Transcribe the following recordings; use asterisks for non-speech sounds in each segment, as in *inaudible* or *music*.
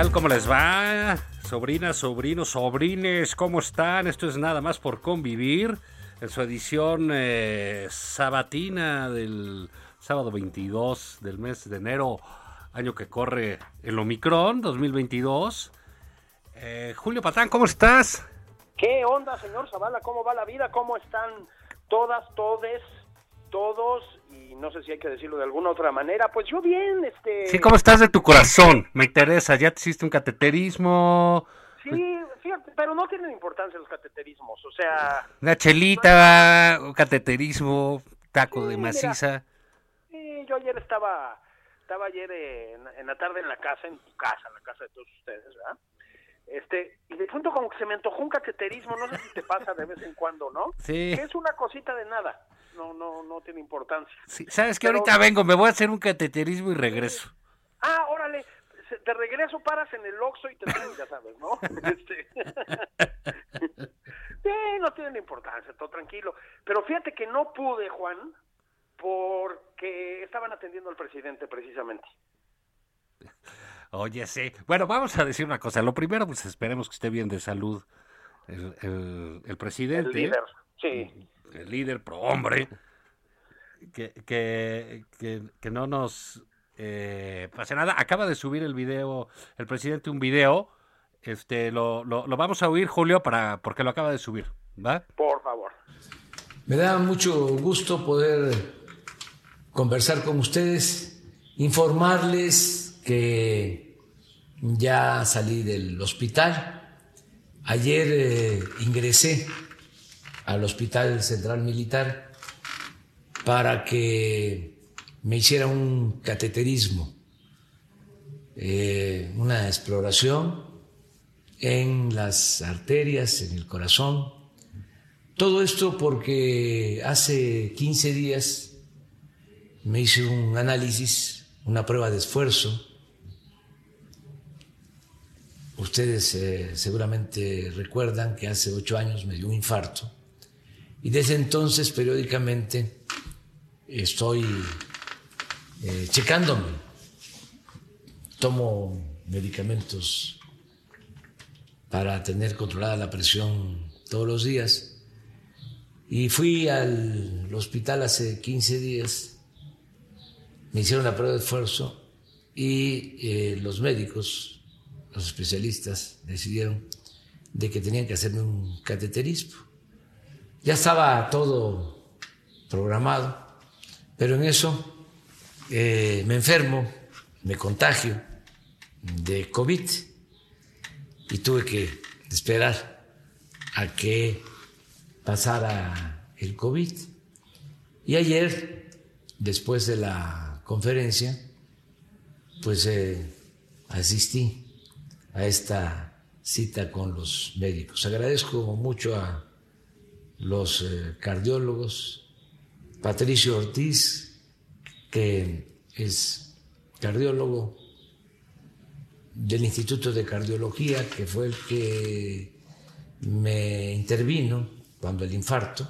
Tal? ¿Cómo les va? Sobrinas, sobrinos, sobrines, ¿cómo están? Esto es nada más por convivir. En su edición eh, sabatina del sábado 22 del mes de enero, año que corre el Omicron 2022. Eh, Julio Patán, ¿cómo estás? ¿Qué onda, señor Zavala? ¿Cómo va la vida? ¿Cómo están todas, todes, todos? Y no sé si hay que decirlo de alguna otra manera. Pues yo bien, este... Sí, ¿cómo estás de tu corazón? Me interesa, ¿ya te hiciste un cateterismo? Sí, fíjate, pero no tienen importancia los cateterismos, o sea... Una chelita, un cateterismo, taco de mira. maciza. Sí, yo ayer estaba, estaba ayer en, en la tarde en la casa, en tu casa, en la casa de todos ustedes, ¿verdad? Este, y de pronto como que se me antojó un cateterismo, no sé si te pasa de vez en cuando, ¿no? Sí. Que es una cosita de nada, no, no, no tiene importancia. Sí, ¿Sabes? Pero- Ahorita vengo, me voy a hacer un cateterismo y regreso. Ah, órale, de regreso paras en el Oxxo y te traen, ya sabes, ¿no? *laughs* *laughs* Este... *laughs* sí, no tiene importancia, todo tranquilo. Pero fíjate que no pude, Juan, porque estaban atendiendo al presidente precisamente. Oye, sí. Bueno, vamos a decir una cosa. Lo primero, pues esperemos que esté bien de salud el, el- el presidente. El líder, sí. El líder pro hombre. Que, que, que, que no nos eh, pase nada. Acaba de subir el video, el presidente un video. Este, lo, lo, lo vamos a oír, Julio, para, porque lo acaba de subir. ¿Va? Por favor. Me da mucho gusto poder conversar con ustedes, informarles que ya salí del hospital. Ayer eh, ingresé al Hospital Central Militar para que me hiciera un cateterismo, eh, una exploración en las arterias, en el corazón, todo esto porque hace 15 días me hice un análisis, una prueba de esfuerzo. Ustedes eh, seguramente recuerdan que hace ocho años me dio un infarto y desde entonces periódicamente estoy eh, checándome. Tomo medicamentos para tener controlada la presión todos los días. Y fui al hospital hace 15 días, me hicieron la prueba de esfuerzo y eh, los médicos, los especialistas, decidieron de que tenían que hacerme un cateterismo. Ya estaba todo programado, pero en eso eh, me enfermo, me contagio de COVID y tuve que esperar a que pasara el COVID. Y ayer, después de la conferencia, pues eh, asistí a esta cita con los médicos. Agradezco mucho a los eh, cardiólogos, Patricio Ortiz, que es cardiólogo del Instituto de Cardiología, que fue el que me intervino cuando el infarto,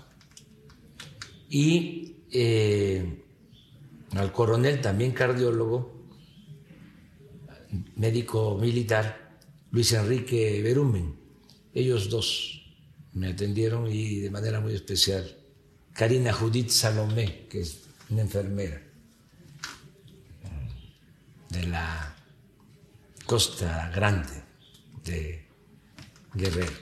y eh, al coronel, también cardiólogo, médico militar, Luis Enrique Berumen. Ellos dos me atendieron y de manera muy especial Karina Judith Salomé, que es una enfermera de la Costa Grande de Guerrero.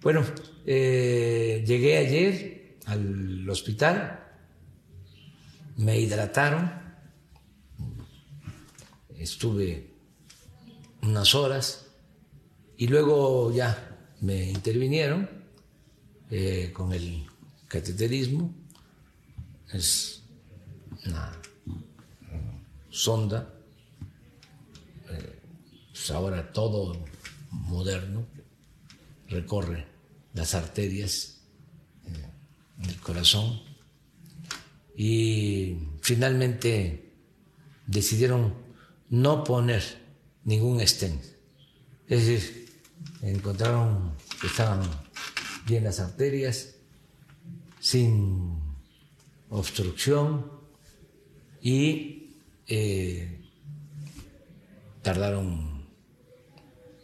Bueno, eh, llegué ayer al hospital, me hidrataron, estuve unas horas y luego ya me intervinieron eh, con el cateterismo, es una sonda, eh, pues ahora todo moderno, recorre las arterias eh, del corazón y finalmente decidieron no poner ningún stent. Es decir, encontraron que estaban bien las arterias, sin obstrucción y eh, tardaron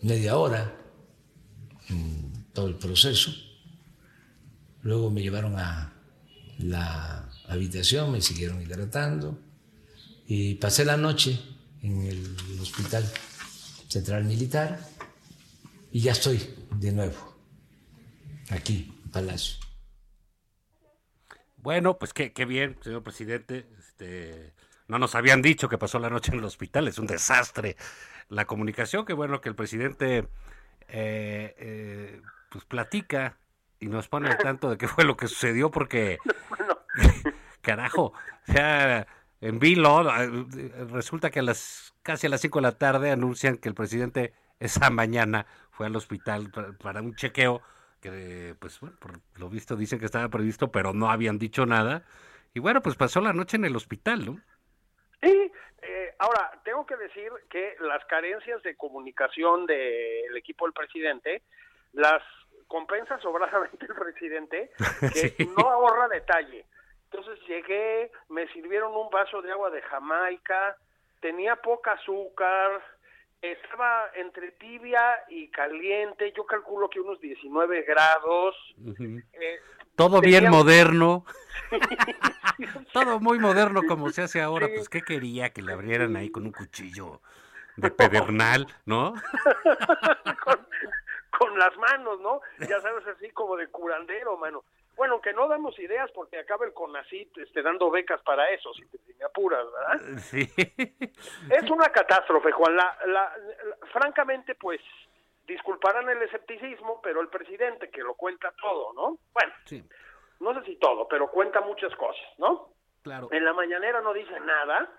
media hora en todo el proceso. Luego me llevaron a la habitación, me siguieron hidratando y pasé la noche en el Hospital Central Militar y ya estoy de nuevo aquí, Palacio. Bueno, pues qué, qué bien, señor presidente. Este, no nos habían dicho que pasó la noche en el hospital, es un desastre la comunicación. Qué bueno que el presidente eh, eh, pues platica y nos pone al tanto de qué fue lo que sucedió, porque *laughs* *laughs* carajo, o sea, en Vilo resulta que a las casi a las 5 de la tarde anuncian que el presidente esa mañana fue al hospital para un chequeo que pues bueno, por lo visto dicen que estaba previsto, pero no habían dicho nada. Y bueno, pues pasó la noche en el hospital, ¿no? Sí, eh, ahora tengo que decir que las carencias de comunicación del equipo del presidente las compensa sobradamente el presidente, *laughs* que no ahorra detalle. Entonces llegué, me sirvieron un vaso de agua de Jamaica, tenía poca azúcar, estaba entre tibia y caliente, yo calculo que unos 19 grados. Eh, Todo bien moderno. *laughs* Todo muy moderno como se hace ahora. Pues, ¿qué quería? Que le abrieran ahí con un cuchillo de pedernal, ¿no? *laughs* con, con, las manos, ¿no? Ya sabes, así como de curandero, mano. Bueno, que no damos ideas porque acaba el CONACIT este, dando becas para eso, si, te, me apuras, ¿verdad? Sí. Es una catástrofe, Juan. La, la, francamente, pues, disculparán el escepticismo, pero el presidente que lo cuenta todo, ¿no? Bueno, sí. no sé si todo, pero cuenta muchas cosas, ¿no? Claro. En la mañanera no dice nada.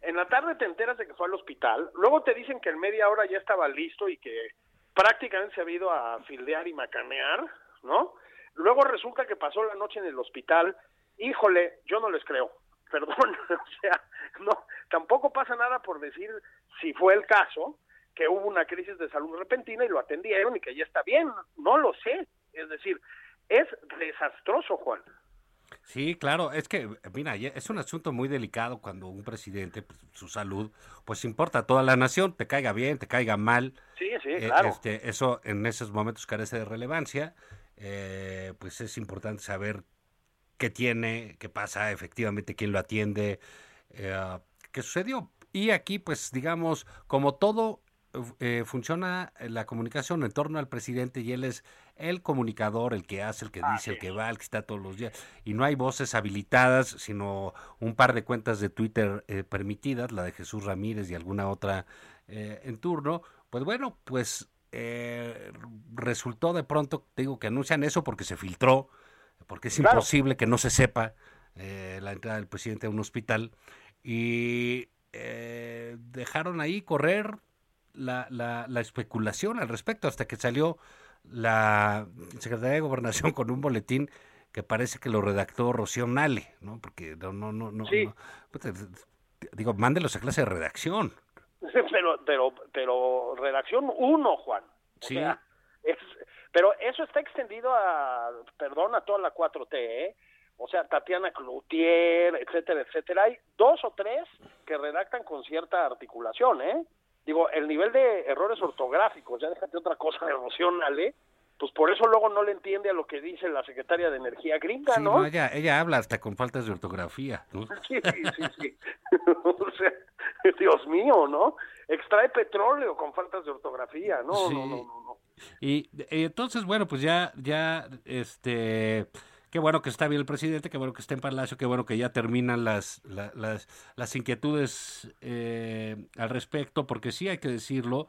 En la tarde te enteras de que fue al hospital. Luego te dicen que en media hora ya estaba listo y que prácticamente se ha ido a fildear y macanear, ¿no? Luego resulta que pasó la noche en el hospital. Híjole, yo no les creo. *laughs* Perdón, o sea, no, tampoco pasa nada por decir si fue el caso que hubo una crisis de salud repentina y lo atendieron y que ya está bien. No lo sé. Es decir, es desastroso, Juan. Sí, claro, es que, mira, es un asunto muy delicado cuando un presidente, pues, su salud, pues importa a toda la nación, te caiga bien, te caiga mal. Sí, sí, eh, claro. Este, eso en esos momentos carece de relevancia. Eh, pues es importante saber qué tiene, qué pasa, efectivamente quién lo atiende, eh, qué sucedió. Y aquí, pues digamos, como todo eh, funciona la comunicación en torno al presidente y él es el comunicador, el que hace, el que dice, el que va, el que está todos los días. Y no hay voces habilitadas, sino un par de cuentas de Twitter permitidas, la de Jesús Ramírez y alguna otra en turno. Pues bueno, pues eh, resultó de pronto, digo que anuncian eso porque se filtró, porque es imposible que no se sepa eh, la entrada del presidente a un hospital, y eh, dejaron ahí correr la, la, la, especulación al respecto hasta que salió la Secretaría de Gobernación *laughs* con un boletín que parece que lo redactó Rocío Nale, ¿no? Porque no, no, no, no, digo, mándelos a clase de redacción. *laughs* Pero, pero, pero redacción 1, Juan. sí. es, pero eso está extendido a, perdón, a toda la 4T, ¿eh? o sea, Tatiana Cloutier, etcétera, etcétera. Hay dos o tres que redactan con cierta articulación, ¿eh? Digo, el nivel de errores ortográficos, ya déjate otra cosa de emocional, Pues por eso luego no le entiende a lo que dice la secretaria de Energía gringa, Sí, ¿no? no, ella, ella habla hasta con faltas de ortografía, ¿no? *laughs* Sí, sí, sí, *laughs* o sea, Dios mío, ¿no? Extrae petróleo con faltas de ortografía, no, Sí. no, no, no, no. Y entonces, bueno, pues ya, ya, este, qué bueno que está bien el presidente, qué bueno que está en Palacio, qué bueno que ya terminan las, la- las, las inquietudes eh, al respecto, porque sí hay que decirlo.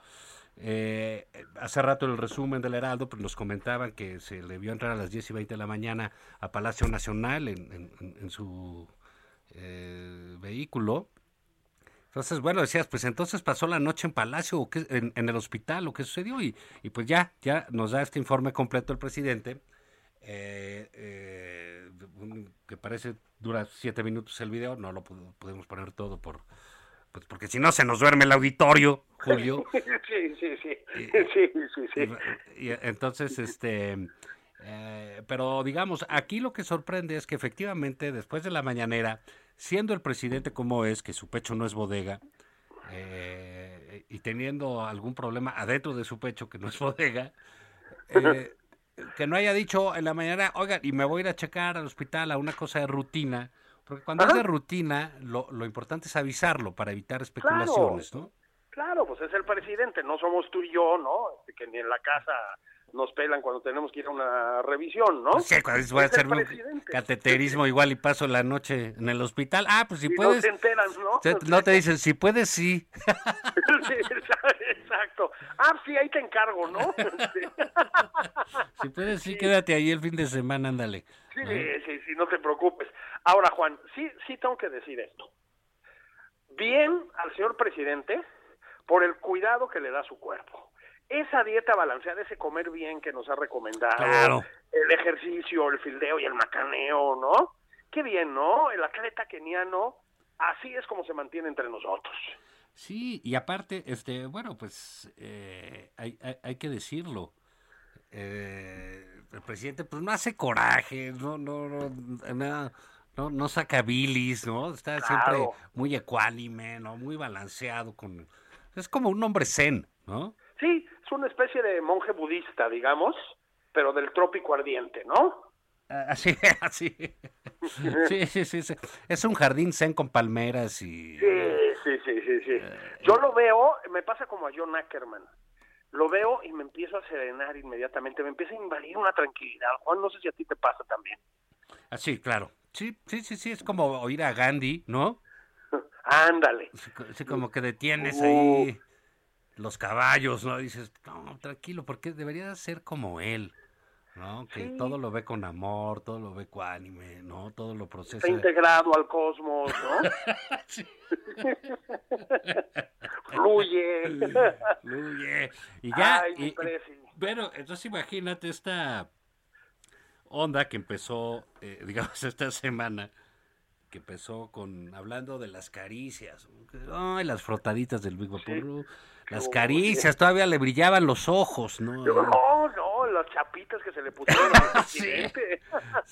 Eh, hace rato el resumen del Heraldo, pues nos comentaban que se le vio entrar a las 10 y 20 de la mañana a Palacio Nacional en, en- su eh, vehículo. Entonces, bueno, decías, pues entonces pasó la noche en Palacio, o qué- en, el hospital, o qué sucedió, y, pues ya, ya nos da este informe completo el presidente, eh, eh, que parece, dura siete minutos el video, no lo podemos poner todo por, pues porque si no se nos duerme el auditorio, Julio. *laughs* Sí, sí, sí. Sí, sí, sí. Y, y entonces, este, eh, pero digamos, aquí lo que sorprende es que efectivamente después de la mañanera, siendo el presidente como es, que su pecho no es bodega, eh, y teniendo algún problema adentro de su pecho que no es bodega, eh, que no haya dicho en la mañana, oigan, y me voy a ir a checar al hospital a una cosa de rutina, porque cuando es de rutina, lo, lo importante es avisarlo para evitar especulaciones, ¿no? Claro, pues es el presidente, no somos tú y yo, ¿no? Este, que ni en la casa nos pelan cuando tenemos que ir a una revisión, ¿no? Sí, cuando voy a hacerme un cateterismo igual y paso la noche en el hospital. Ah, pues si Y no puedes. se enteran, ¿no? te- no te dicen, si puedes, sí. *laughs* Sí, exacto. Ah, sí, ahí te encargo, ¿no? *laughs* Sí, Si puedes, sí, quédate ahí el fin de semana, ándale. sí, sí, sí, no te preocupes. Ahora, Juan, sí, sí tengo que decir esto. Bien al señor presidente por el cuidado que le da a su cuerpo. Esa dieta balanceada, ese comer bien que nos ha recomendado, Claro. el ejercicio, el fildeo y el macaneo, ¿no? Qué bien, ¿no? El atleta keniano, así es como se mantiene entre nosotros. Sí, y aparte, este, bueno, pues eh, hay, hay, hay que decirlo. Eh, el presidente, pues no hace coraje, no, no, no, no, no, no saca bilis, ¿no? Está siempre muy ecuánime, ¿no? Muy balanceado con. Es como un hombre zen, ¿no? Sí, es una especie de monje budista, digamos, pero del trópico ardiente, ¿no? Ah, Así, *laughs* así. Sí, sí, sí, sí. Es un jardín zen con palmeras y... Sí, sí, sí, sí, sí. Yo lo veo, me pasa como a John Ackerman. Lo veo y me empiezo a serenar inmediatamente, me empieza a invadir una tranquilidad. Juan, no sé si a ti te pasa también. Así, claro. Sí, sí, sí, sí, es como oír a Gandhi, ¿no? *laughs* Ándale. Así como que detienes Uh. ahí los caballos, ¿no? Dices, no, tranquilo, porque debería ser como él, ¿no? Que Sí. todo lo ve con amor, todo lo ve cuánime, ¿no? Todo lo procesa. Está integrado al cosmos, ¿no? *laughs* Sí. *laughs* Fluye. Fluye. Y ya, Ay, y- bueno, entonces imagínate esta onda que empezó, eh, *laughs* digamos, esta semana, que empezó con, hablando de las caricias, ay, las frotaditas del Big Vaporru, las Uy. caricias, todavía le brillaban los ojos, ¿no? No, no, las chapitas que se le pusieron al *laughs* Sí. presidente.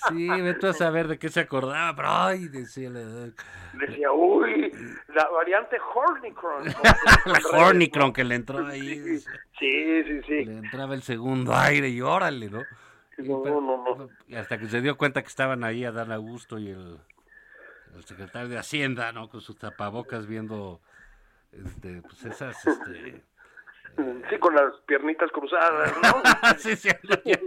Sí, vete a saber de qué se acordaba, pero ay, decía la... Decía, uy, la variante Hornicron. *laughs* La Hornicron que le entró ahí, Sí, sí, sí. le entraba el segundo aire y órale, ¿no? No, pero- no, no. y hasta que se dio cuenta que estaban ahí Adán Augusto y el, el secretario de Hacienda, ¿no? Con sus tapabocas viendo este, pues esas, este... Sí, con las piernitas cruzadas, ¿no? *laughs* sí, sí, no, ya-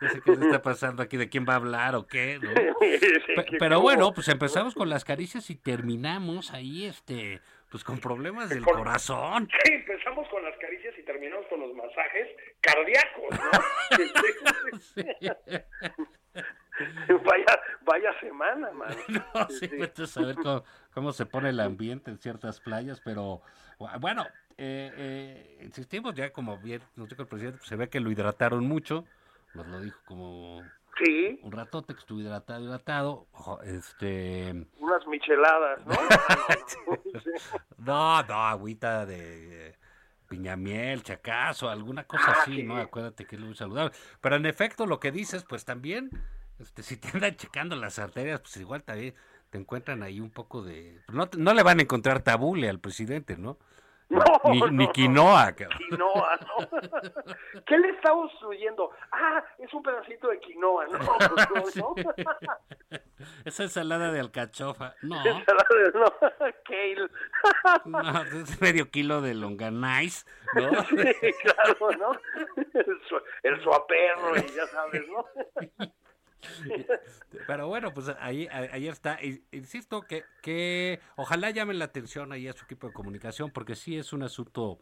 no sé qué le está pasando aquí, de quién va a hablar o qué, ¿no? *laughs* Pero bueno, pues empezamos con las caricias y terminamos ahí, este, pues con problemas del corazón. Sí, empezamos con las caricias y terminamos con los masajes cardíacos, ¿no? *laughs* vaya, vaya semana, man. *laughs* No, sí, vete a saber cómo, cómo se pone el ambiente en ciertas playas, pero bu- bueno, eh, eh, insistimos ya como bien nos dijo el presidente, pues, se ve que lo hidrataron mucho, nos lo dijo como Sí, un ratote que estuvo hidratado, hidratado, este, unas micheladas, ¿no? *laughs* no, no, agüita de eh, piñamiel, chacazo, alguna cosa Ah, así, sí. ¿no? Acuérdate que es muy saludable. Pero en efecto, lo que dices, pues también este, si te andan checando las arterias, pues igual también te encuentran ahí un poco de... No, no le van a encontrar tabule al presidente, ¿no? No, *laughs* ni, no, ni no. quinoa, cabrón. Quinoa, ¿no? *laughs* ¿Qué le está obstruyendo? Ah, es un pedacito de quinoa, ¿no? *laughs* Pues. Esa ensalada de alcachofa. No, no, Kale. no, es medio kilo de longanize, ¿no? Sí, claro, ¿no? El, su- el suaperro y ya sabes, ¿no? *laughs* Pero bueno, pues ahí, ahí está. Insisto que, que ojalá llamen la atención ahí a su equipo de comunicación, porque sí es un asunto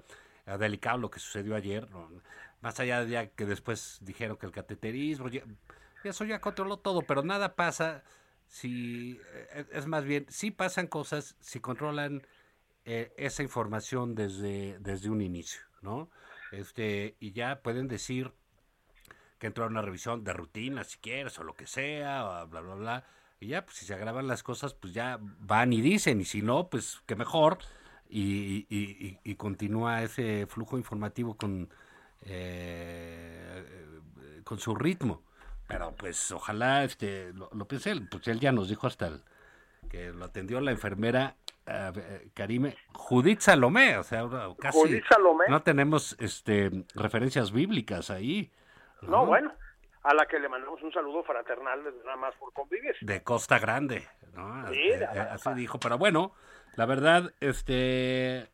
eh, delicado lo que sucedió ayer. Más allá de que después dijeron que el cateterismo, eso ya controló todo, pero nada pasa si, eh, es más bien, sí pasan cosas si controlan eh, esa información desde, desde un inicio, ¿no? Este, y ya pueden decir que entró a una revisión de rutina, si quieres, o lo que sea, o bla, bla, bla. Y ya, pues si se agravan las cosas, pues ya van y dicen, y si no, pues que mejor. Y, y, y- y continúa ese flujo informativo con, eh, con su ritmo. Pero pues ojalá este lo, lo piense él, pues él ya nos dijo hasta el, que lo atendió la enfermera eh, Karime Judith Salomé, o sea, casi Judith Salomé. no tenemos este referencias bíblicas ahí. No, bueno, a la que le mandamos un saludo fraternal desde nada más por convivir. de Costa Grande, ¿no? Sí, Eh, de- eh, así dijo, pero bueno, la verdad, este,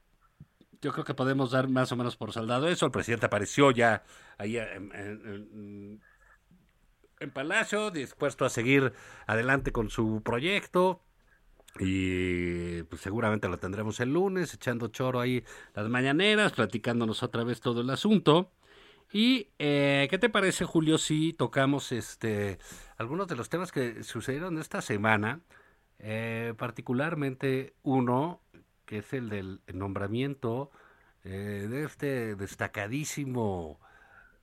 yo creo que podemos dar más o menos por saldado eso. El presidente apareció ya ahí en, en- en- en Palacio, dispuesto a seguir adelante con su proyecto. Y pues seguramente lo tendremos el lunes, echando choro ahí las mañaneras, platicándonos otra vez todo el asunto. Y eh, ¿qué te parece, Julio, si tocamos este algunos de los temas que sucedieron esta semana? Eh, particularmente uno, que es el del nombramiento eh, de este destacadísimo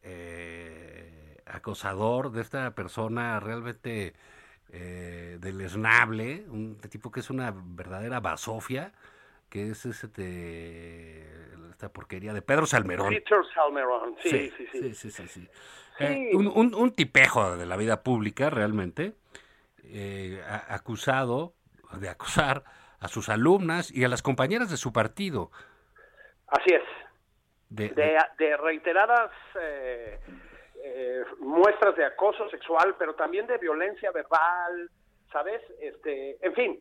eh, acosador, de esta persona realmente deleznable, un tipo que es una verdadera basofia, que es este, esta porquería de Pedro Salmerón. Peter Salmerón, sí, sí, sí. sí, sí, sí. Eh, un, un- un tipejo de la vida pública, realmente, eh, acusado de acusar a sus alumnas y a las compañeras de su partido. Así es. De, De, de reiteradas eh, eh, muestras de acoso sexual, pero también de violencia verbal, ¿sabes? Este, en fin,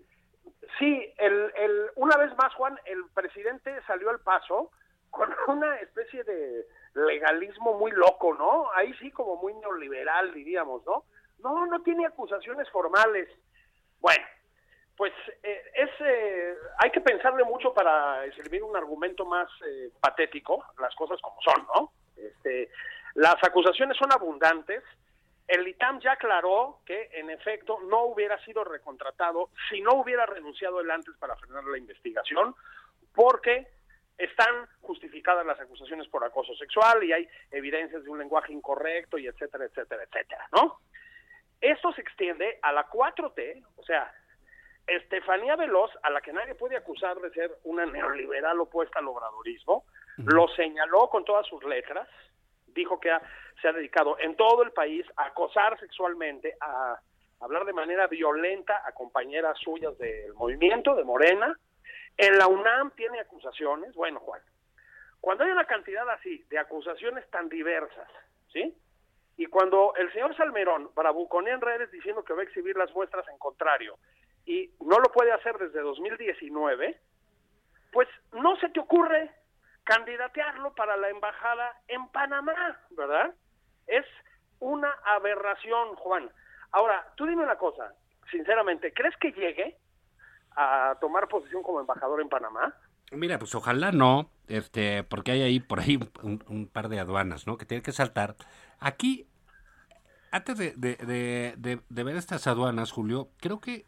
sí, el, el, una vez más, Juan, el presidente salió al paso con *laughs* una especie de legalismo muy loco, ¿no? Ahí sí como muy neoliberal, diríamos, ¿no? No, no tiene acusaciones formales. Bueno, pues eh, eh, hay que pensarle mucho para escribir un argumento más eh, patético, las cosas como son, ¿no? Este, las acusaciones son abundantes. El ITAM ya aclaró que, en efecto, no hubiera sido recontratado si no hubiera renunciado él antes para frenar la investigación, porque están justificadas las acusaciones por acoso sexual y hay evidencias de un lenguaje incorrecto y etcétera, etcétera, etcétera, ¿no? Esto se extiende a la 4T, o sea, Estefanía Veloz, a la que nadie puede acusar de ser una neoliberal opuesta al obradorismo, lo señaló con todas sus letras, dijo que ha- se ha dedicado en todo el país a acosar sexualmente, a hablar de manera violenta a compañeras suyas del movimiento, de Morena. En la UNAM tiene acusaciones, bueno, Juan, cuando hay una cantidad así de acusaciones tan diversas, ¿sí? Y cuando el señor Salmerón bravuconea en redes diciendo que va a exhibir las muestras en contrario y no lo puede hacer desde 2019, pues no se te ocurre candidatearlo para la embajada en Panamá, ¿verdad? Es una aberración, Juan. Ahora, tú dime una cosa, sinceramente, ¿crees que llegue a tomar posición como embajador en Panamá? Mira, pues ojalá no, este, porque hay ahí por ahí un, par de aduanas, ¿no? Que tienen que saltar. Aquí, antes de ver estas aduanas, Julio, creo que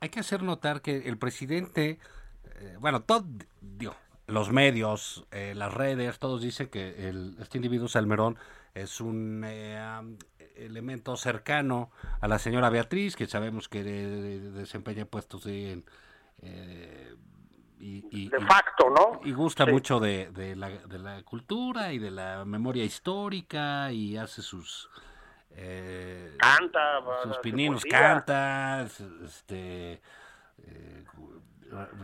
hay que hacer notar que el presidente, eh, bueno, todo, digo, los medios, eh, las redes, todos dicen que el, este individuo Salmerón es un eh, elemento cercano a la señora Beatriz, que sabemos que desempeña puestos de, eh, y, y- De facto, ¿no? y gusta Sí. mucho de, de la, de la cultura y de la memoria histórica y hace sus eh, Canta, sus pininos poesía. canta, este, eh,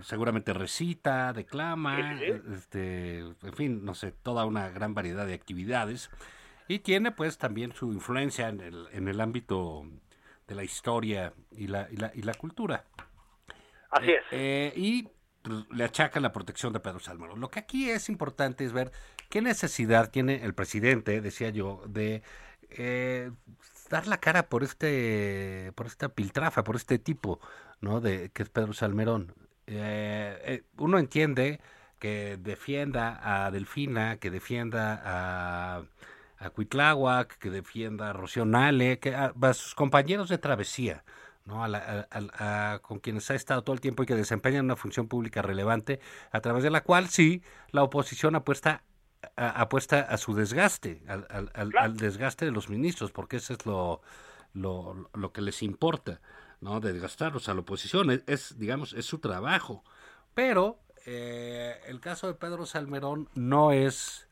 seguramente recita, declama, Sí, este, en fin, no sé, toda una gran variedad de actividades y tiene pues también su influencia en el, en el ámbito de la historia y la, y la, y la cultura. Así es. Eh, y le achaca la protección de Pedro Salmerón. Lo que aquí es importante es ver qué necesidad tiene el presidente, decía yo, de eh, dar la cara por este, por esta piltrafa, por este tipo, ¿no? De que es Pedro Salmerón. Eh, eh, uno entiende que defienda a Delfina, que defienda a, a Cuitláhuac, que defienda a Rocío Nale, que a, a sus compañeros de travesía, ¿no? A la- a- con quienes ha estado todo el tiempo y que desempeñan una función pública relevante, a través de la cual sí la oposición apuesta a, apuesta a su desgaste, al, al- al- Claro. al desgaste de los ministros, porque eso es lo, lo, lo que les importa, ¿no? Desgastarlos a la oposición, es, digamos, es su trabajo. Pero eh, el caso de Pedro Salmerón no es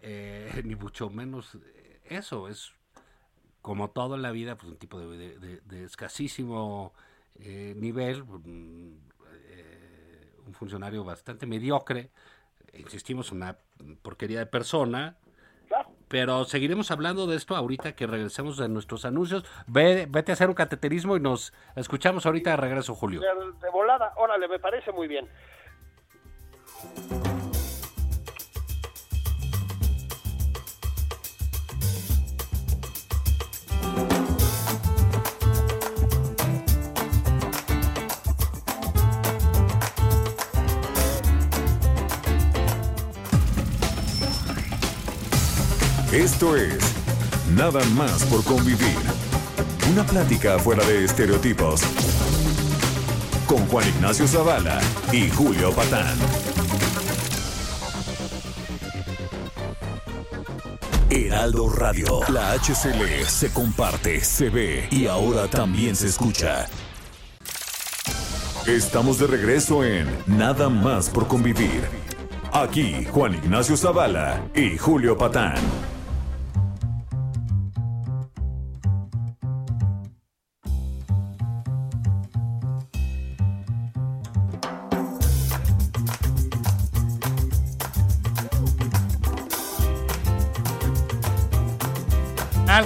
eh, *laughs* ni mucho menos eso, es como todo en la vida, pues un tipo de, de- de- de escasísimo eh, nivel, mm, eh, un funcionario bastante mediocre, insistimos, una porquería de persona. Pero seguiremos hablando de esto ahorita que regresemos de nuestros anuncios. Ve, vete a hacer un cateterismo y nos escuchamos ahorita de regreso, Julio. De, de volada, órale, me parece muy bien. Esto es Nada más por convivir. Una plática fuera de estereotipos. Con Juan Ignacio Zavala y Julio Patán. Heraldo Radio. La HCL se comparte, se ve y ahora también se escucha. Estamos de regreso en Nada más por convivir. Aquí Juan Ignacio Zavala y Julio Patán.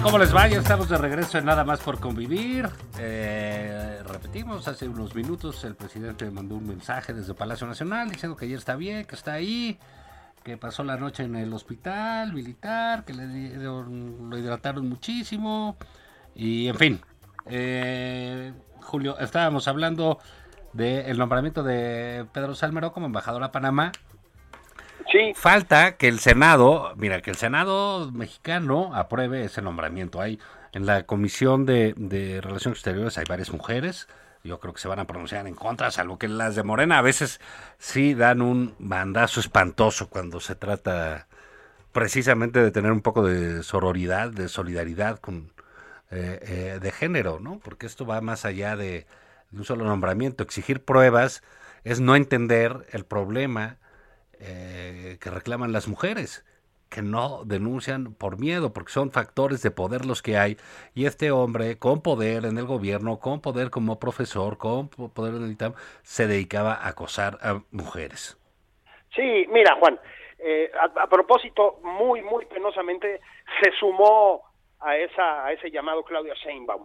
¿Cómo les va? Ya estamos de regreso en Nada más por convivir. Eh, repetimos, hace unos minutos el presidente mandó un mensaje desde Palacio Nacional diciendo que ayer está bien, que está ahí, que pasó la noche en el hospital militar, que le dieron- lo hidrataron muchísimo y en fin. Eh, Julio, estábamos hablando del nombramiento de Pedro Salmerón como embajador a Panamá. Sí, Falta que el Senado, mira, que el Senado mexicano apruebe ese nombramiento. Hay en la Comisión de, de Relaciones Exteriores hay varias mujeres. Yo creo que se van a pronunciar en contra, salvo que las de Morena a veces sí dan un bandazo espantoso cuando se trata precisamente de tener un poco de sororidad, de solidaridad con eh, eh, de género, ¿no? Porque esto va más allá de, de un solo nombramiento. Exigir pruebas es no entender el problema eh, que reclaman las mujeres, que no denuncian por miedo, porque son factores de poder los que hay. Y este hombre, con poder en el gobierno, con poder como profesor, con po- poder en el ITAM, se dedicaba a acosar a mujeres. sí, mira, Juan, eh, a, a propósito, muy, muy penosamente se sumó a esa a ese llamado Claudia Sheinbaum.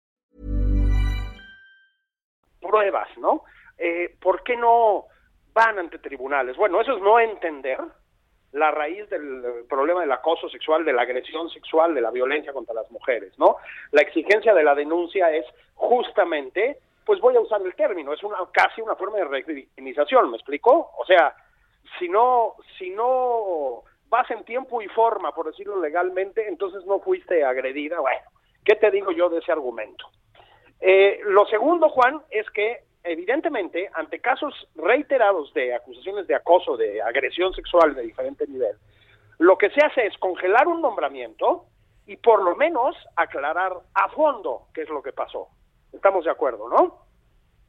pruebas, ¿no? Eh, ¿Por qué no van ante tribunales? Bueno, eso es no entender la raíz del problema del acoso sexual, de la agresión sexual, de la violencia contra las mujeres, ¿no? La exigencia de la denuncia es justamente, pues voy a usar el término, es una casi una forma de revictimización, ¿me explico? O sea, si no, si no vas en tiempo y forma, por decirlo legalmente, entonces no fuiste agredida. Bueno, ¿qué te digo yo de ese argumento? Eh, lo segundo, Juan, es que evidentemente, ante casos reiterados de acusaciones de acoso, de agresión sexual de diferente nivel, lo que se hace es congelar un nombramiento y por lo menos aclarar a fondo qué es lo que pasó. Estamos de acuerdo, ¿no?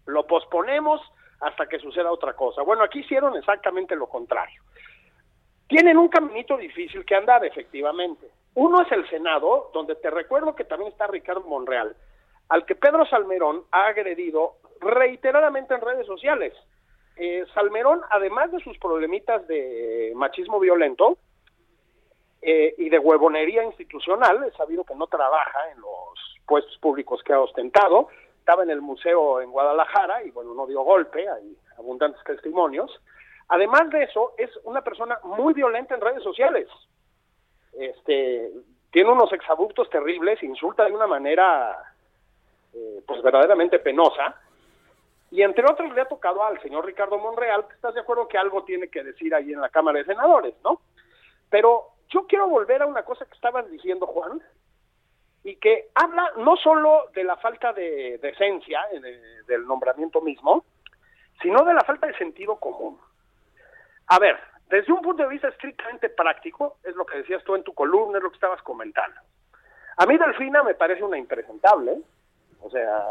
Lo posponemos hasta que suceda otra cosa. Bueno, aquí hicieron exactamente lo contrario. Tienen un caminito difícil que andar, efectivamente. Uno es el Senado, donde te recuerdo que también está Ricardo Monreal, al que Pedro Salmerón ha agredido reiteradamente en redes sociales. Eh, Salmerón, además de sus problemitas de machismo violento eh, y de huevonería institucional, es sabido que no trabaja en los puestos públicos que ha ostentado, estaba en el museo en Guadalajara y bueno, no dio golpe, hay abundantes testimonios. Además de eso, es una persona muy violenta en redes sociales. Este, tiene unos exabruptos terribles, insulta de una manera eh, pues verdaderamente penosa. Y entre otros le ha tocado al señor Ricardo Monreal, que estás de acuerdo que algo tiene que decir ahí en la Cámara de Senadores, ¿no? Pero yo quiero volver a una cosa que estabas diciendo, Juan, y que habla no solo de la falta de decencia del nombramiento mismo, sino de la falta de sentido común. A ver, desde un punto de vista estrictamente práctico, es lo que decías tú en tu columna, es lo que estabas comentando. A mí Delfina me parece una impresentable, o sea,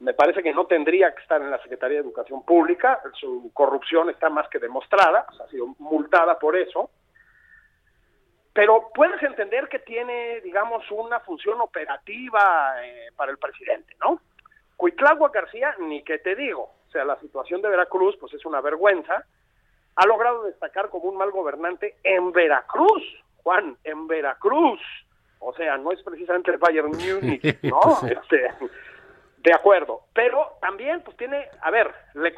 me parece que no tendría que estar en la Secretaría de Educación Pública, su corrupción está más que demostrada, ha sido multada por eso, pero puedes entender que tiene, digamos, una función operativa eh, para el presidente, ¿no? Cuitlagua García, ni que te digo, o sea, la situación de Veracruz, pues es una vergüenza, ha logrado destacar como un mal gobernante en Veracruz, Juan, en Veracruz, o sea, no es precisamente el Bayern Múnich, *laughs* ¿no? Este, de acuerdo, pero también pues tiene, a ver, le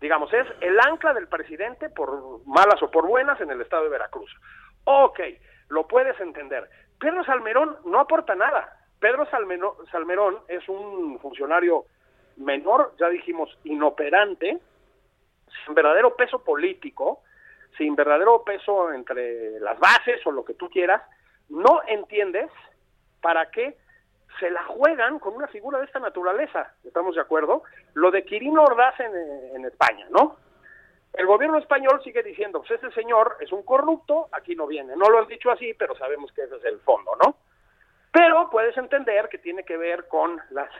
digamos, es el ancla del presidente por malas o por buenas en el estado de Veracruz. Ok, lo puedes entender. Pedro Salmerón no aporta nada. Pedro Salmerón es un funcionario menor, ya dijimos, inoperante, sin verdadero peso político, sin verdadero peso entre las bases o lo que tú quieras, no entiendes para qué se la juegan con una figura de esta naturaleza, ¿estamos de acuerdo? Lo de Quirino Ordaz en, España, ¿no? El gobierno español sigue diciendo, pues ese señor es un corrupto, aquí no viene. No lo han dicho así, pero sabemos que ese es el fondo, ¿no? Pero puedes entender que tiene que ver con las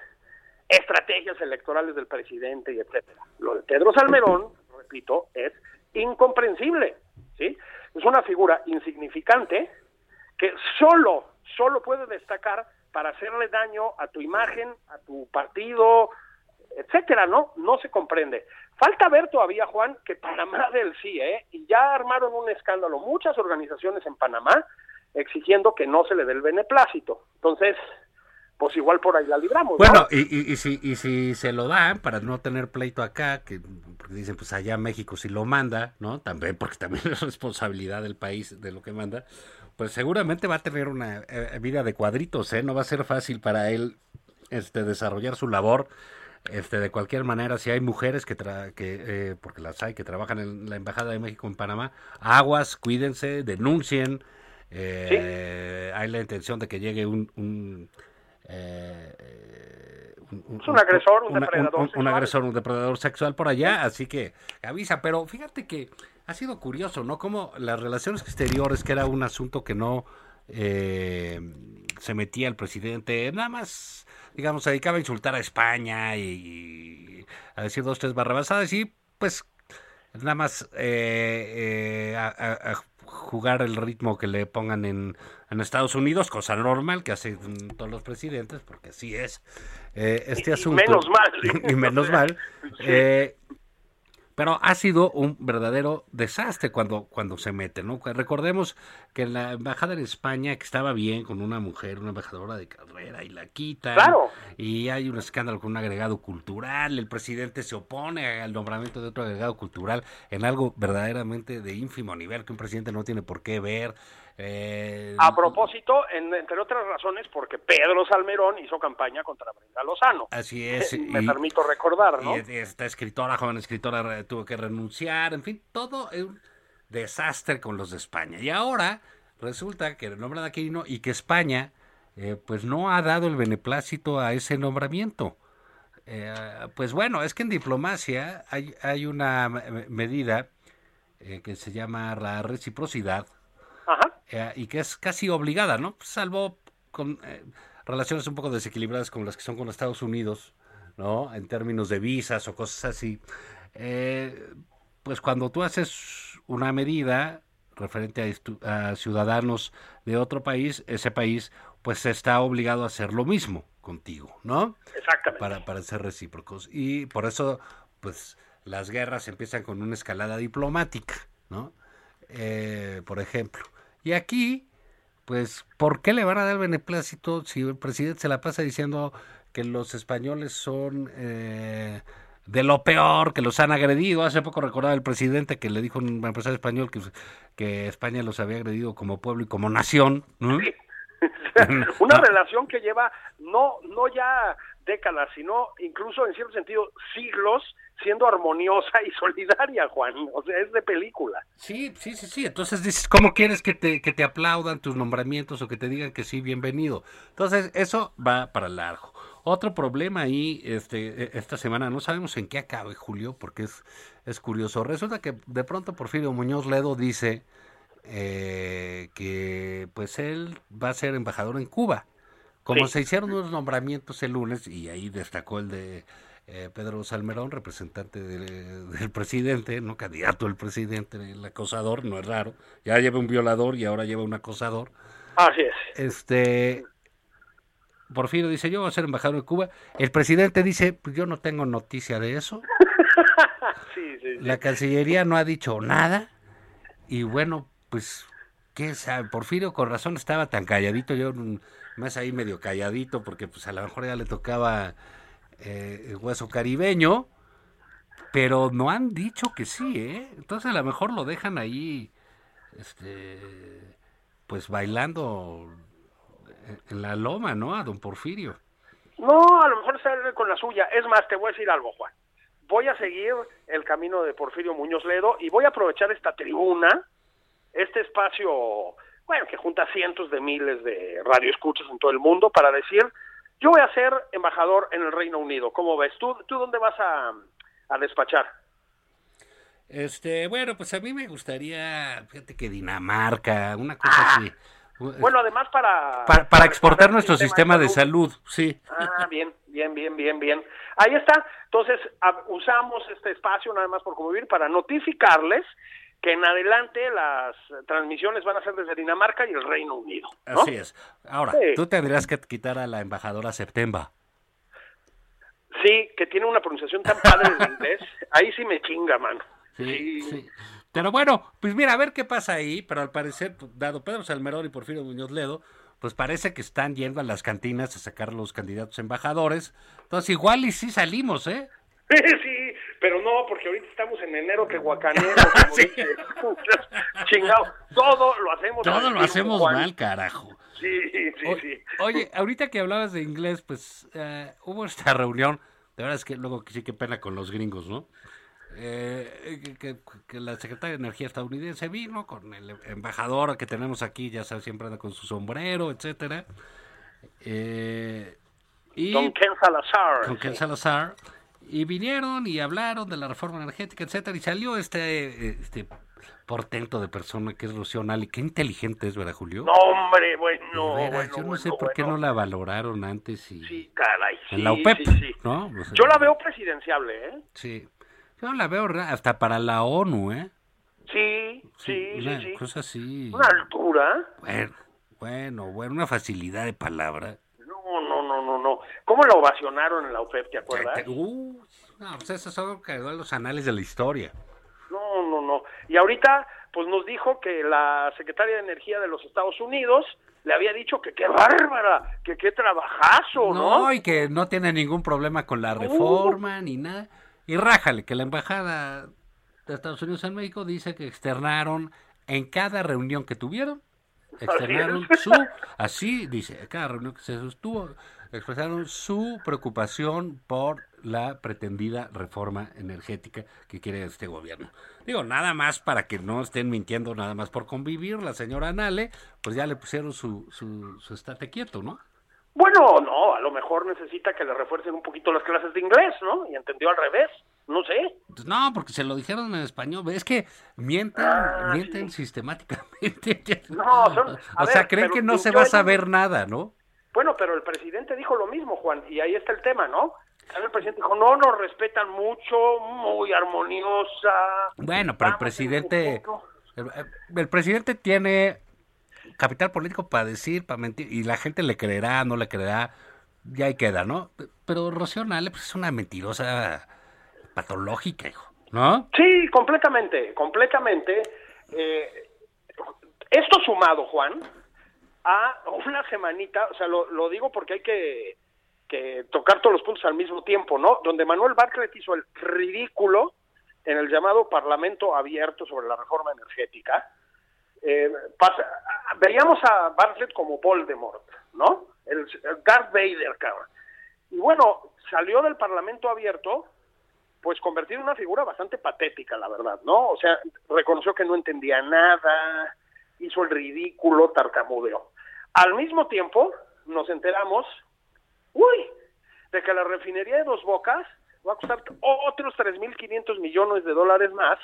estrategias electorales del presidente y etcétera. Lo de Pedro Salmerón, repito, es incomprensible, ¿sí? Es una figura insignificante que solo, solo puede destacar para hacerle daño a tu imagen, a tu partido, etcétera, ¿no? No se comprende. Falta ver todavía, Juan, que Panamá *laughs* del sí, ¿eh? Y ya armaron un escándalo muchas organizaciones en Panamá exigiendo que no se le dé el beneplácito. Entonces, pues igual por ahí la libramos. Bueno, y, y, si, y si se lo dan para no tener pleito acá, que porque dicen pues allá México si lo manda, ¿no? También porque también *laughs* es responsabilidad del país de lo que manda, pues seguramente va a tener una eh, vida de cuadritos, ¿eh? No va a ser fácil para él este desarrollar su labor. Este, de cualquier manera, si hay mujeres que, que eh, porque las hay, que trabajan en la Embajada de México en Panamá, aguas, cuídense, denuncien. Eh, hay la intención de que llegue un, un un, agresor, un depredador un, un, agresor, un depredador sexual por allá, así que avisa, pero fíjate que ha sido curioso, ¿no? Como las relaciones exteriores, que era un asunto que no eh, se metía el presidente, nada más, digamos, se dedicaba a insultar a España y, a decir dos, tres barrabasadas y pues nada más eh, eh, a, jugar el ritmo que le pongan en, en, Estados Unidos, cosa normal que hacen todos los presidentes, porque así es este asunto. *laughs* Y menos *laughs* mal. y menos mal. Eh, pero ha sido un verdadero desastre cuando, cuando se mete, ¿no? Recordemos que en la embajada en España, que estaba bien con una mujer, una embajadora de carrera, y la quita Claro. Y hay un escándalo con un agregado cultural, el presidente se opone al nombramiento de otro agregado cultural en algo verdaderamente de ínfimo nivel que un presidente no tiene por qué ver. Eh, a propósito, entre otras razones, porque Pedro Salmerón hizo campaña contra Brenda Lozano. Así *laughs* es. Me permito recordar, ¿no? Y esta escritora, joven escritora, tuvo que renunciar, en fin, todo desastre con los de España. Y ahora resulta que nombran a Quirino y que España eh, pues no ha dado el beneplácito a ese nombramiento. Eh, pues bueno, es que en diplomacia hay, hay una medida eh, que se llama la reciprocidad y que es casi obligada, ¿no? Salvo con relaciones un poco desequilibradas como las que son con los Estados Unidos, ¿no? En términos de visas o cosas así. pues cuando tú haces una medida referente a, ciudadanos de otro país, ese país pues está obligado a hacer lo mismo contigo, ¿no? Exactamente. Para, para ser recíprocos. Y por eso, pues, las guerras empiezan con una escalada diplomática, ¿no? Eh, por ejemplo. Y aquí, pues, ¿por qué le van a dar beneplácito si el presidente se la pasa diciendo que los españoles son... Eh, de lo peor, que los han agredido. Hace poco recordaba el presidente que le dijo a un empresario español que, que España los había agredido como pueblo y como nación. *laughs* Una relación que lleva no, no ya décadas, sino incluso en cierto sentido siglos siendo armoniosa y *laughs* solidaria, Juan. O sea, es de película. Sí, sí, sí, sí. Entonces dices, ¿cómo quieres que te, que te aplaudan tus nombramientos o que te digan que sí, bienvenido? Entonces, eso va para largo. Otro problema ahí este, e, esta semana, no sabemos en qué acabe Julio, porque es, es curioso. Resulta que de pronto Porfirio Muñoz Ledo dice eh, que pues él va a ser embajador en Cuba. Como se hicieron unos nombramientos el lunes, y ahí destacó el de eh, Pedro Salmerón, representante del presidente, no candidato al presidente, el acosador, no es raro. Ya lleva un violador y ahora lleva un acosador. Así es. Este, Porfirio dice, yo voy a ser embajador de Cuba. El presidente dice, pues yo no tengo noticia de eso. *laughs* La Cancillería no ha dicho nada. Y bueno, pues, ¿qué sabe? Porfirio con razón estaba tan calladito, yo más ahí medio calladito, porque pues a lo mejor ya le tocaba eh, hueso caribeño. Pero no han dicho que sí, ¿eh? Entonces a lo mejor lo dejan ahí, este, pues bailando en la loma, ¿no? A don Porfirio. No, a lo mejor sale con la suya. Es más, te voy a decir algo, Juan. Voy a seguir el camino de Porfirio Muñoz Ledo y voy a aprovechar esta tribuna, este espacio, bueno, que junta cientos de miles de radioescuchas en todo el mundo para decir, yo voy a ser embajador en el Reino Unido. ¿Cómo ves? ¿Tú, tú dónde vas a, a despachar? Este, bueno, pues a mí me gustaría, fíjate que Dinamarca, una cosa ah, así. Bueno, además para... Para, exportar nuestro sistema, de, salud. sí. Ah, bien, bien, bien, bien, bien. Ahí está. Entonces, usamos este espacio nada más por convivir para notificarles que en adelante las transmisiones van a ser desde Dinamarca y el Reino Unido. Así es. Ahora, tú tendrías que quitar a la embajadora Septemba. Sí, que tiene una pronunciación tan padre en *laughs* inglés. Ahí sí me chinga, mano. sí. sí. Pero bueno, pues mira, a ver qué pasa ahí, pero al parecer, dado Pedro Salmerón y Porfirio Muñoz Ledo, pues parece que están yendo a las cantinas a sacar los candidatos embajadores. Entonces igual y sí salimos, ¿eh? *laughs* Sí, pero no, porque ahorita estamos en enero que guacanero, *laughs* sí. chingado, todo lo hacemos Todo lo hacemos mal, carajo. Sí, sí, sí. Oye, ahorita que hablabas de inglés, pues uh, hubo esta *laughs* reunión, de verdad es que luego sí que pena con los gringos, ¿no? Eh, que, la secretaria de Energía estadounidense vino con el embajador que tenemos aquí, ya sabes, siempre anda con su sombrero, etcétera. Eh, y, con Ken Salazar. Con Ken Salazar. Y vinieron y hablaron de la reforma energética, etcétera, y salió este, este portento de persona que es Rocío Nali. Qué inteligente es, ¿verdad, Julio? No, hombre, bueno. yo no sé por qué no la valoraron antes. Y... Sí, caray. en la UPEP, ¿no? yo la veo presidenciable, ¿eh? Sí. Yo la veo hasta para la ONU, ¿eh? Sí, sí, una sí, cosa así. Una altura. Bueno, bueno, bueno, una facilidad de palabra. No, no, no. ¿Cómo la ovacionaron en la UPEP, te acuerdas? Uh, no, pues eso son los anales de la historia. No, no, no. Y ahorita, pues nos dijo que la secretaria de Energía de los Estados Unidos le había dicho que qué bárbara, que qué trabajazo, ¿no? No, y que no tiene ningún problema con la reforma ni nada. Y rájale, que la embajada de Estados Unidos en México dice que externaron en cada reunión que tuvieron, externaron su, así dice, cada reunión que se sostuvo, expresaron su preocupación por la pretendida reforma energética que quiere este gobierno. Digo, nada más para que no estén mintiendo nada más por convivir, la señora Nale, pues ya le pusieron su, su, su estate quieto, ¿no? Bueno, no, a lo mejor necesita que le refuercen un poquito las clases de inglés, ¿no? Y entendió al revés, no sé. Pues no, porque se lo dijeron en español. Es que mienten, Ah, mienten sistemáticamente. *laughs* No, son- o sea, ver, creen que no se va a saber nada, ¿no? Bueno, pero el presidente dijo lo mismo, Juan, y ahí está el tema, ¿no? El presidente dijo, no, nos respetan mucho, muy armoniosa. Bueno, pero el presidente, el, el presidente tiene capital político para decir, para mentir, y la gente le creerá, no le creerá, ya ahí queda, ¿no? Pero Rocío Nale pues, es una mentirosa patológica, hijo, ¿no? Sí, completamente, completamente. Eh, esto sumado, Juan, a una semanita, o sea, lo, lo digo porque hay que, que tocar todos los puntos al mismo tiempo, ¿no? Donde Manuel Bartlett hizo el ridículo en el llamado Parlamento Abierto sobre la reforma energética. Eh, veíamos a Bartlett como Voldemort, ¿no? El, el Darth Vader. Y bueno, salió del Parlamento Abierto pues convertido en una figura bastante patética, la verdad, ¿no? O sea, reconoció que no entendía nada, hizo el ridículo, tartamudeó. Al mismo tiempo, nos enteramos, uy, de que la refinería de Dos Bocas va a costar otros 3.500 millones de dólares más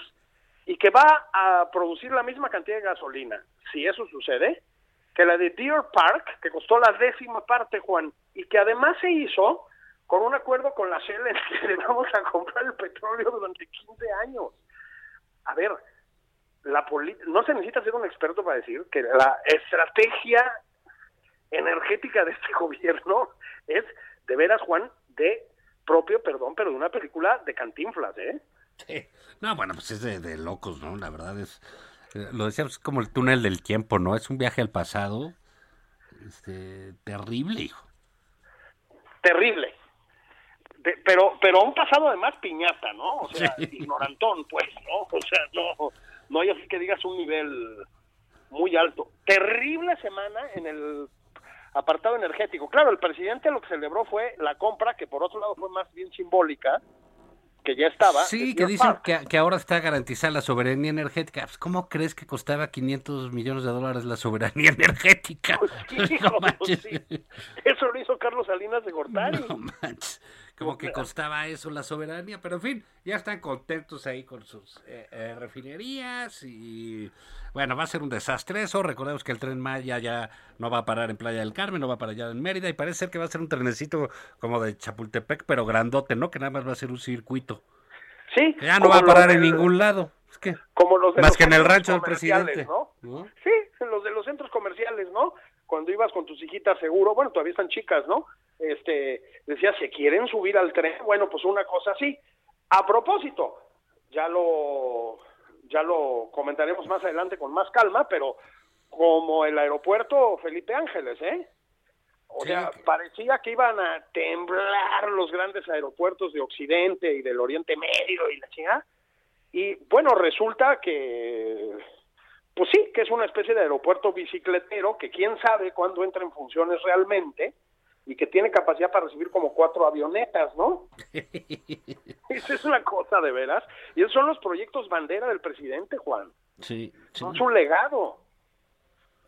y que va a producir la misma cantidad de gasolina, si eso sucede, que la de Deer Park, que costó la décima parte, Juan, y que además se hizo con un acuerdo con la Shell en que le vamos a comprar el petróleo durante 15 años. A ver, la no se necesita ser un experto para decir que la estrategia energética de este *laughs* gobierno es, de veras, Juan, de propio, perdón, pero de una película de cantinflas, ¿eh? Sí. No, bueno, pues es de, de locos, ¿no? La verdad es, eh, lo decíamos, es como el túnel del tiempo, ¿no? Es un viaje al pasado, este, terrible, hijo. Terrible. De- pero pero un pasado además piñata, ¿no? O sea, *laughs* ignorantón, pues, ¿no? O sea, no, no hay así que digas un nivel muy alto. Terrible semana en el apartado energético. Claro, el presidente lo que celebró fue la compra, que por otro lado fue más bien simbólica, que ya estaba. Sí, que dicen que, que ahora está garantizada la soberanía energética. Pues, ¿Cómo crees que costaba 500 millones de dólares la soberanía *laughs* energética? Pues sí, *laughs* No hijo, manches. sí. Eso lo hizo Carlos Salinas de Gortari. No manches. Como que costaba eso la soberanía, pero en fin, ya están contentos ahí con sus eh, eh, refinerías y bueno, va a ser un desastre eso. Recordemos que el tren Maya ya no va a parar en Playa del Carmen, no va a parar allá en Mérida y parece ser que va a ser un trenecito como de Chapultepec, pero grandote, ¿no? Que nada más va a ser un circuito. Sí. Que ya no va a parar en ningún lado. Es que como los de Más los que en el rancho del presidente. ¿no? ¿no? Sí, los de los centros comerciales, ¿no? Cuando ibas con tus hijitas seguro, bueno, todavía están chicas, ¿no? Este, decías, ¿se quieren subir al tren? Bueno, pues una cosa así. A propósito, ya lo, ya lo comentaremos más adelante con más calma, pero como el aeropuerto Felipe Ángeles, ¿eh? O Sí, sea, que- parecía que iban a temblar los grandes aeropuertos de Occidente y del Oriente Medio y la chingada. Y bueno, resulta que, pues sí, que es una especie de aeropuerto bicicletero que quién sabe cuándo entra en funciones realmente y que tiene capacidad para recibir como cuatro avionetas, ¿no? *laughs* Esa es una cosa de veras. Y esos son los proyectos bandera del presidente, Juan. Sí, sí. Son su legado.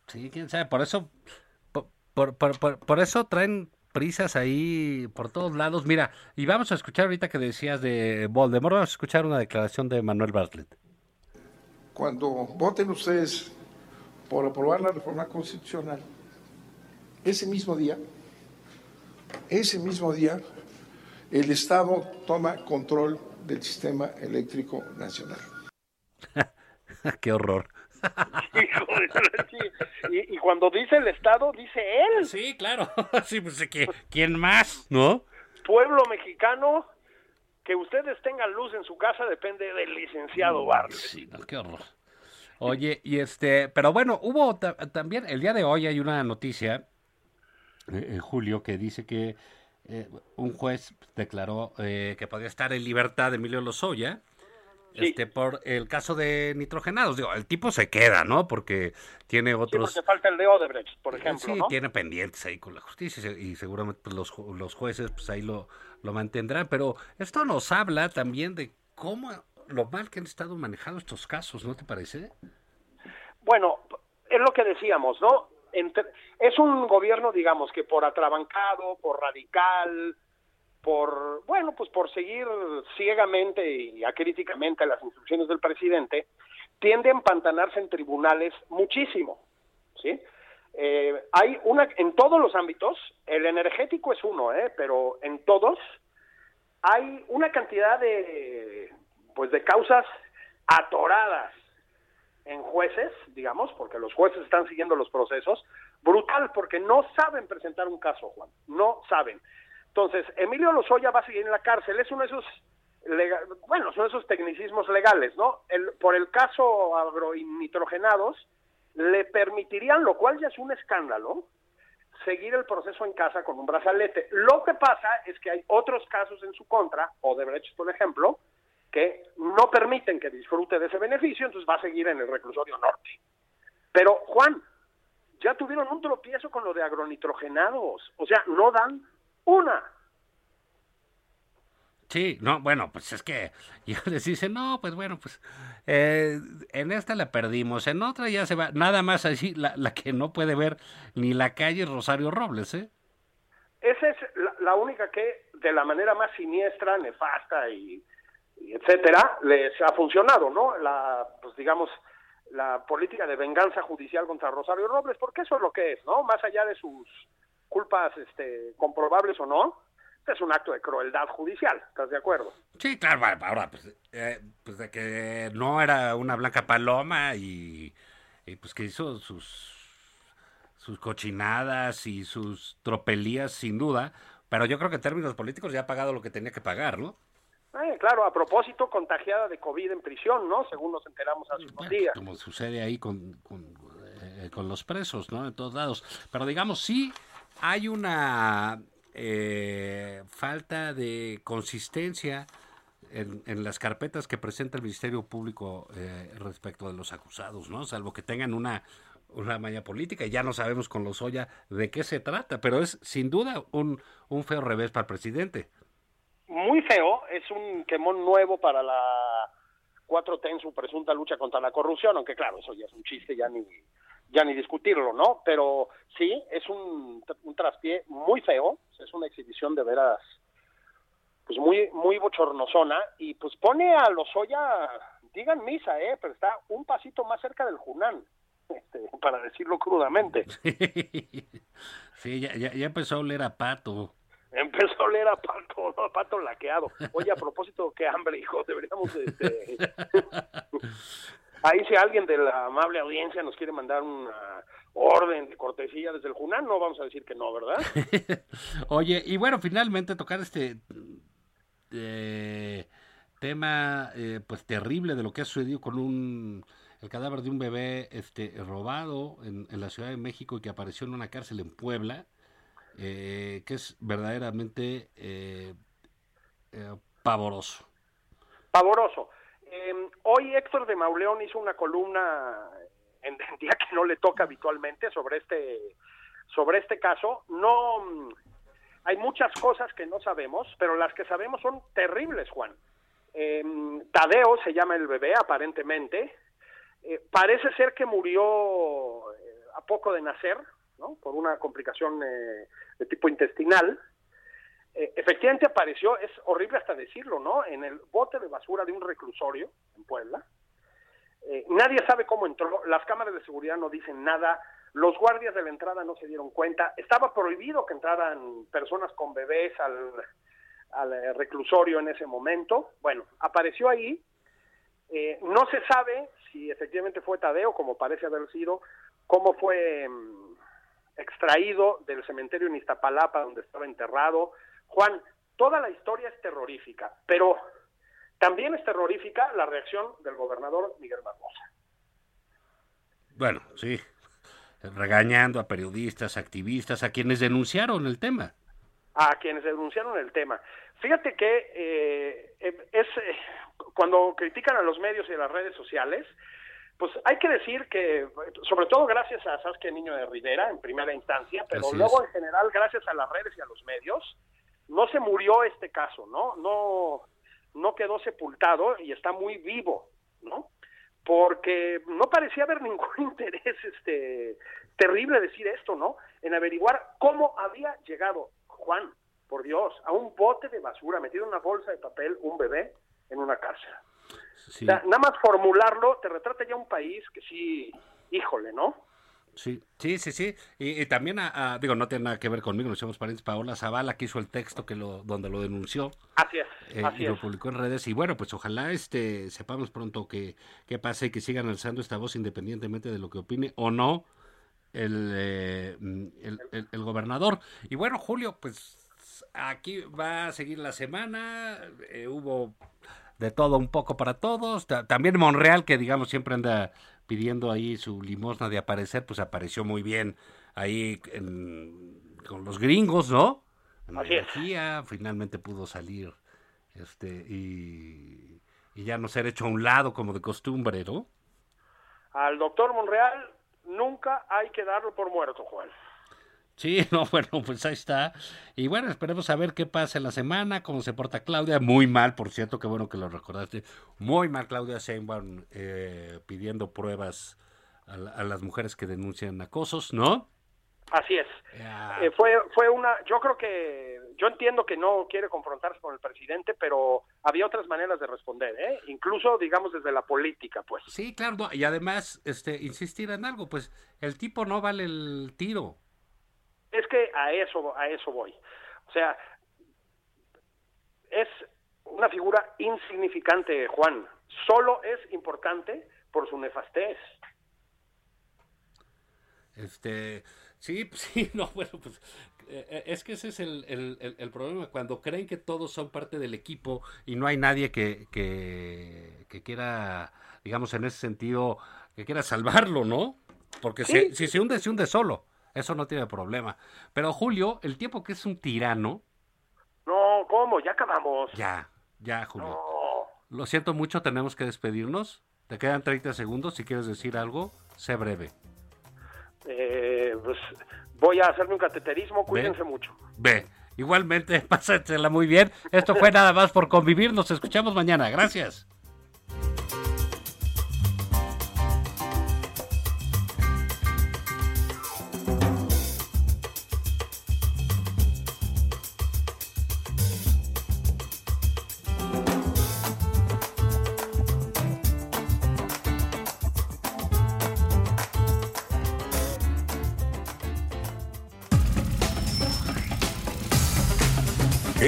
Sí, quién sabe, por eso, por, por, por- por- por eso traen prisas ahí por todos lados. Mira, y vamos a escuchar ahorita que decías de Voldemort, vamos a escuchar una declaración de Manuel Bartlett. Cuando voten ustedes por aprobar la reforma constitucional, ese mismo día, ese mismo día, el Estado toma control del sistema eléctrico nacional. *laughs* Qué horror. *laughs* Y, y cuando dice el Estado, dice él, Sí, claro. *laughs* Sí, pues ¿qui- ¿quién más? ¿No? pueblo mexicano, que ustedes tengan luz en su casa depende del licenciado Bartlett. Sí, no, qué horror. Oye, y este, pero bueno, hubo ta- también, el día de hoy hay una noticia, en julio, que dice que eh, un juez declaró eh, que podía estar en libertad Emilio Lozoya, este, por el caso de nitrogenados. Digo, el tipo se queda, ¿no? Porque tiene Sí, otros... porque falta el de Odebrecht, por ejemplo, sí, ¿no? tiene pendientes ahí con la justicia y se- y seguramente pues, los, los jueces pues ahí lo, lo mantendrán. Pero esto nos habla también de cómo lo mal que han estado manejando estos casos, ¿no te parece? Bueno, es lo que decíamos, ¿no? Es un gobierno, digamos, que por atrabancado, por radical, por, bueno, pues por seguir ciegamente y acríticamente las instrucciones del presidente, tiende a empantanarse en tribunales muchísimo, ¿sí? Eh, hay una, en todos los ámbitos, el energético es uno, ¿eh? Pero en todos hay una cantidad de, pues de causas atoradas en jueces, digamos, porque los jueces están siguiendo los procesos, brutal, porque no saben presentar un caso, Juan, no saben. Entonces, Emilio Lozoya va a seguir en la cárcel, es uno de esos, lega- bueno, son esos tecnicismos legales, ¿no? El, por el caso agronitrogenados, le permitirían, lo cual ya es un escándalo, seguir el proceso en casa con un brazalete. Lo que pasa es que hay otros casos en su contra, o de Brecht, por ejemplo, que no permiten que disfrute de ese beneficio, entonces va a seguir en el reclusorio norte. Pero, Juan, ya tuvieron un tropiezo con lo de agronitrogenados, o sea, no dan una. Sí, no, bueno, pues es que *laughs* ya les dicen, no, pues bueno, pues eh, en esta la perdimos, en otra ya se va, nada más así, la, la que no puede ver ni la calle Rosario Robles, ¿eh? Esa es la, la única que, de la manera más siniestra, nefasta y etcétera, les ha funcionado, ¿no? La, pues digamos, la política de venganza judicial contra Rosario Robles, porque eso es lo que es, ¿no? Más allá de sus culpas este, comprobables o no, es un acto de crueldad judicial, ¿estás de acuerdo? Sí, claro, ahora, pues, eh, pues de que no era una blanca paloma y, y, pues que hizo sus, sus cochinadas y sus tropelías, sin duda, pero yo creo que en términos políticos ya ha pagado lo que tenía que pagar, ¿no? Eh, claro, a propósito, contagiada de COVID en prisión, ¿no? Según nos enteramos hace unos días. como sucede ahí con, con, eh, con los presos, ¿no? En todos lados. Pero digamos, sí hay una eh, falta de consistencia en, en las carpetas que presenta el Ministerio Público eh, respecto de los acusados, ¿no? Salvo que tengan una, una malla política y ya no sabemos con los Oya de qué se trata, pero es sin duda un, un feo revés para el presidente. Muy feo, es un quemón nuevo para la 4T en su presunta lucha contra la corrupción, aunque claro, eso ya es un chiste, ya ni ya ni discutirlo, ¿no? Pero sí, es un, un traspié muy feo, es una exhibición de veras pues muy muy bochornosona y pues pone a Lozoya, digan misa, eh, pero está un pasito más cerca del Junán, *laughs* este, para decirlo crudamente. *laughs* sí, ya, ya, ya empezó a oler a pato. Empezó a oler a pato, a pato laqueado. Oye, a propósito, qué hambre, hijo, deberíamos... Este... *laughs* Ahí si alguien de la amable audiencia nos quiere mandar una orden de cortesía desde el Junán, no vamos a decir que no, ¿verdad? *laughs* Oye, y bueno, finalmente tocar este eh, tema eh, pues terrible de lo que ha sucedido con un el cadáver de un bebé este robado en, en la Ciudad de México y que apareció en una cárcel en Puebla, eh, que es verdaderamente eh, eh, pavoroso. Pavoroso. Eh, hoy Héctor de Mauleón hizo una columna en el *laughs* día que no le toca habitualmente sobre este sobre este caso. No mm, hay muchas cosas que no sabemos, pero las que sabemos son terribles, Juan. Eh, Tadeo se llama el bebé, aparentemente. Parece ser que murió a poco de nacer, Por una complicación eh, de tipo intestinal. Eh, efectivamente apareció, es horrible hasta decirlo, ¿no? En el bote de basura de un reclusorio en Puebla. Eh, nadie sabe cómo entró, las cámaras de seguridad no dicen nada, los guardias de la entrada no se dieron cuenta, estaba prohibido que entraran personas con bebés al, al eh, reclusorio en ese momento. Bueno, apareció ahí, no se sabe si efectivamente fue Tadeo, como parece haber sido, cómo fue mm, extraído del cementerio en Iztapalapa, donde estaba enterrado. Juan, toda la historia es terrorífica, pero también es terrorífica la reacción del gobernador Miguel Barbosa. Bueno, sí, regañando a periodistas, activistas, a quienes denunciaron el tema. a quienes denunciaron el tema. Fíjate que eh, es eh, cuando critican a los medios y a las redes sociales, pues hay que decir que, sobre todo gracias a Saskia Niño de Rivera en primera instancia, pero luego en general gracias a las redes y a los medios, no se murió este caso, ¿no? No, no quedó sepultado y está muy vivo, ¿no? Porque no parecía haber *laughs* ningún interés, este, terrible decir esto, ¿no? En averiguar cómo había llegado Juan, por Dios, a un bote de basura, metido en una bolsa de papel, un bebé en una cárcel nada más formularlo te retrata ya un país que sí, híjole, ¿no? Sí, sí, sí, sí. Y, también, a, digo, no tiene nada que ver conmigo, nos somos parientes, Paola Zavala, que hizo el texto que lo, donde lo denunció. Así es. Eh, y lo publicó en redes. Y bueno, pues ojalá este sepamos pronto qué que pase y que sigan alzando esta voz independientemente de lo que opine o no el, eh, el, el gobernador. Y bueno, Julio, pues aquí va a seguir la semana. Eh, hubo de todo un poco para todos. También Monreal, que digamos siempre anda pidiendo ahí su limosna de aparecer, pues apareció muy bien ahí con los gringos, ¿no? En energía, finalmente pudo salir este y, y ya no ser hecho a un lado como de costumbre, ¿no? Al doctor Monreal nunca hay que darlo por muerto, Juan. Sí, *laughs* no, bueno, pues ahí está. Y bueno, esperemos a ver qué pasa en la semana, cómo se porta Claudia. Muy mal, por cierto, qué bueno que lo recordaste. Muy mal Claudia Sheinbaum eh, pidiendo pruebas a, las mujeres que denuncian acosos, ¿no? Así es. Eh, fue, fue una, yo creo que, yo entiendo que no quiere confrontarse con el presidente, pero había otras maneras de responder, ¿eh? Incluso, digamos, desde la política, pues. Sí, claro, y además, este, insistir en algo, pues, el tipo no vale el tiro. Es que a eso, a eso voy. O sea, es una figura insignificante, Juan. Solo es importante por su nefastez. Este, sí, *laughs* sí, no, bueno, pues eh, eh, es que ese es el, el, el, problema, cuando creen que todos son parte del equipo y no hay nadie que, que, que quiera, digamos, en ese sentido, que quiera salvarlo, ¿no? Porque si, si se hunde, se hunde solo. Eso no tiene problema. Pero Julio, el tiempo que es un tirano. No, ¿cómo? Ya acabamos. Ya, ya, Julio. Lo siento mucho, tenemos que despedirnos. Te quedan 30 segundos. Si quieres decir algo, sé breve. Eh, pues voy a hacerme un cateterismo. Cuídense mucho. Ve. Igualmente, *laughs* pásatela muy bien. Esto fue nada más por convivir. Nos escuchamos mañana. Gracias.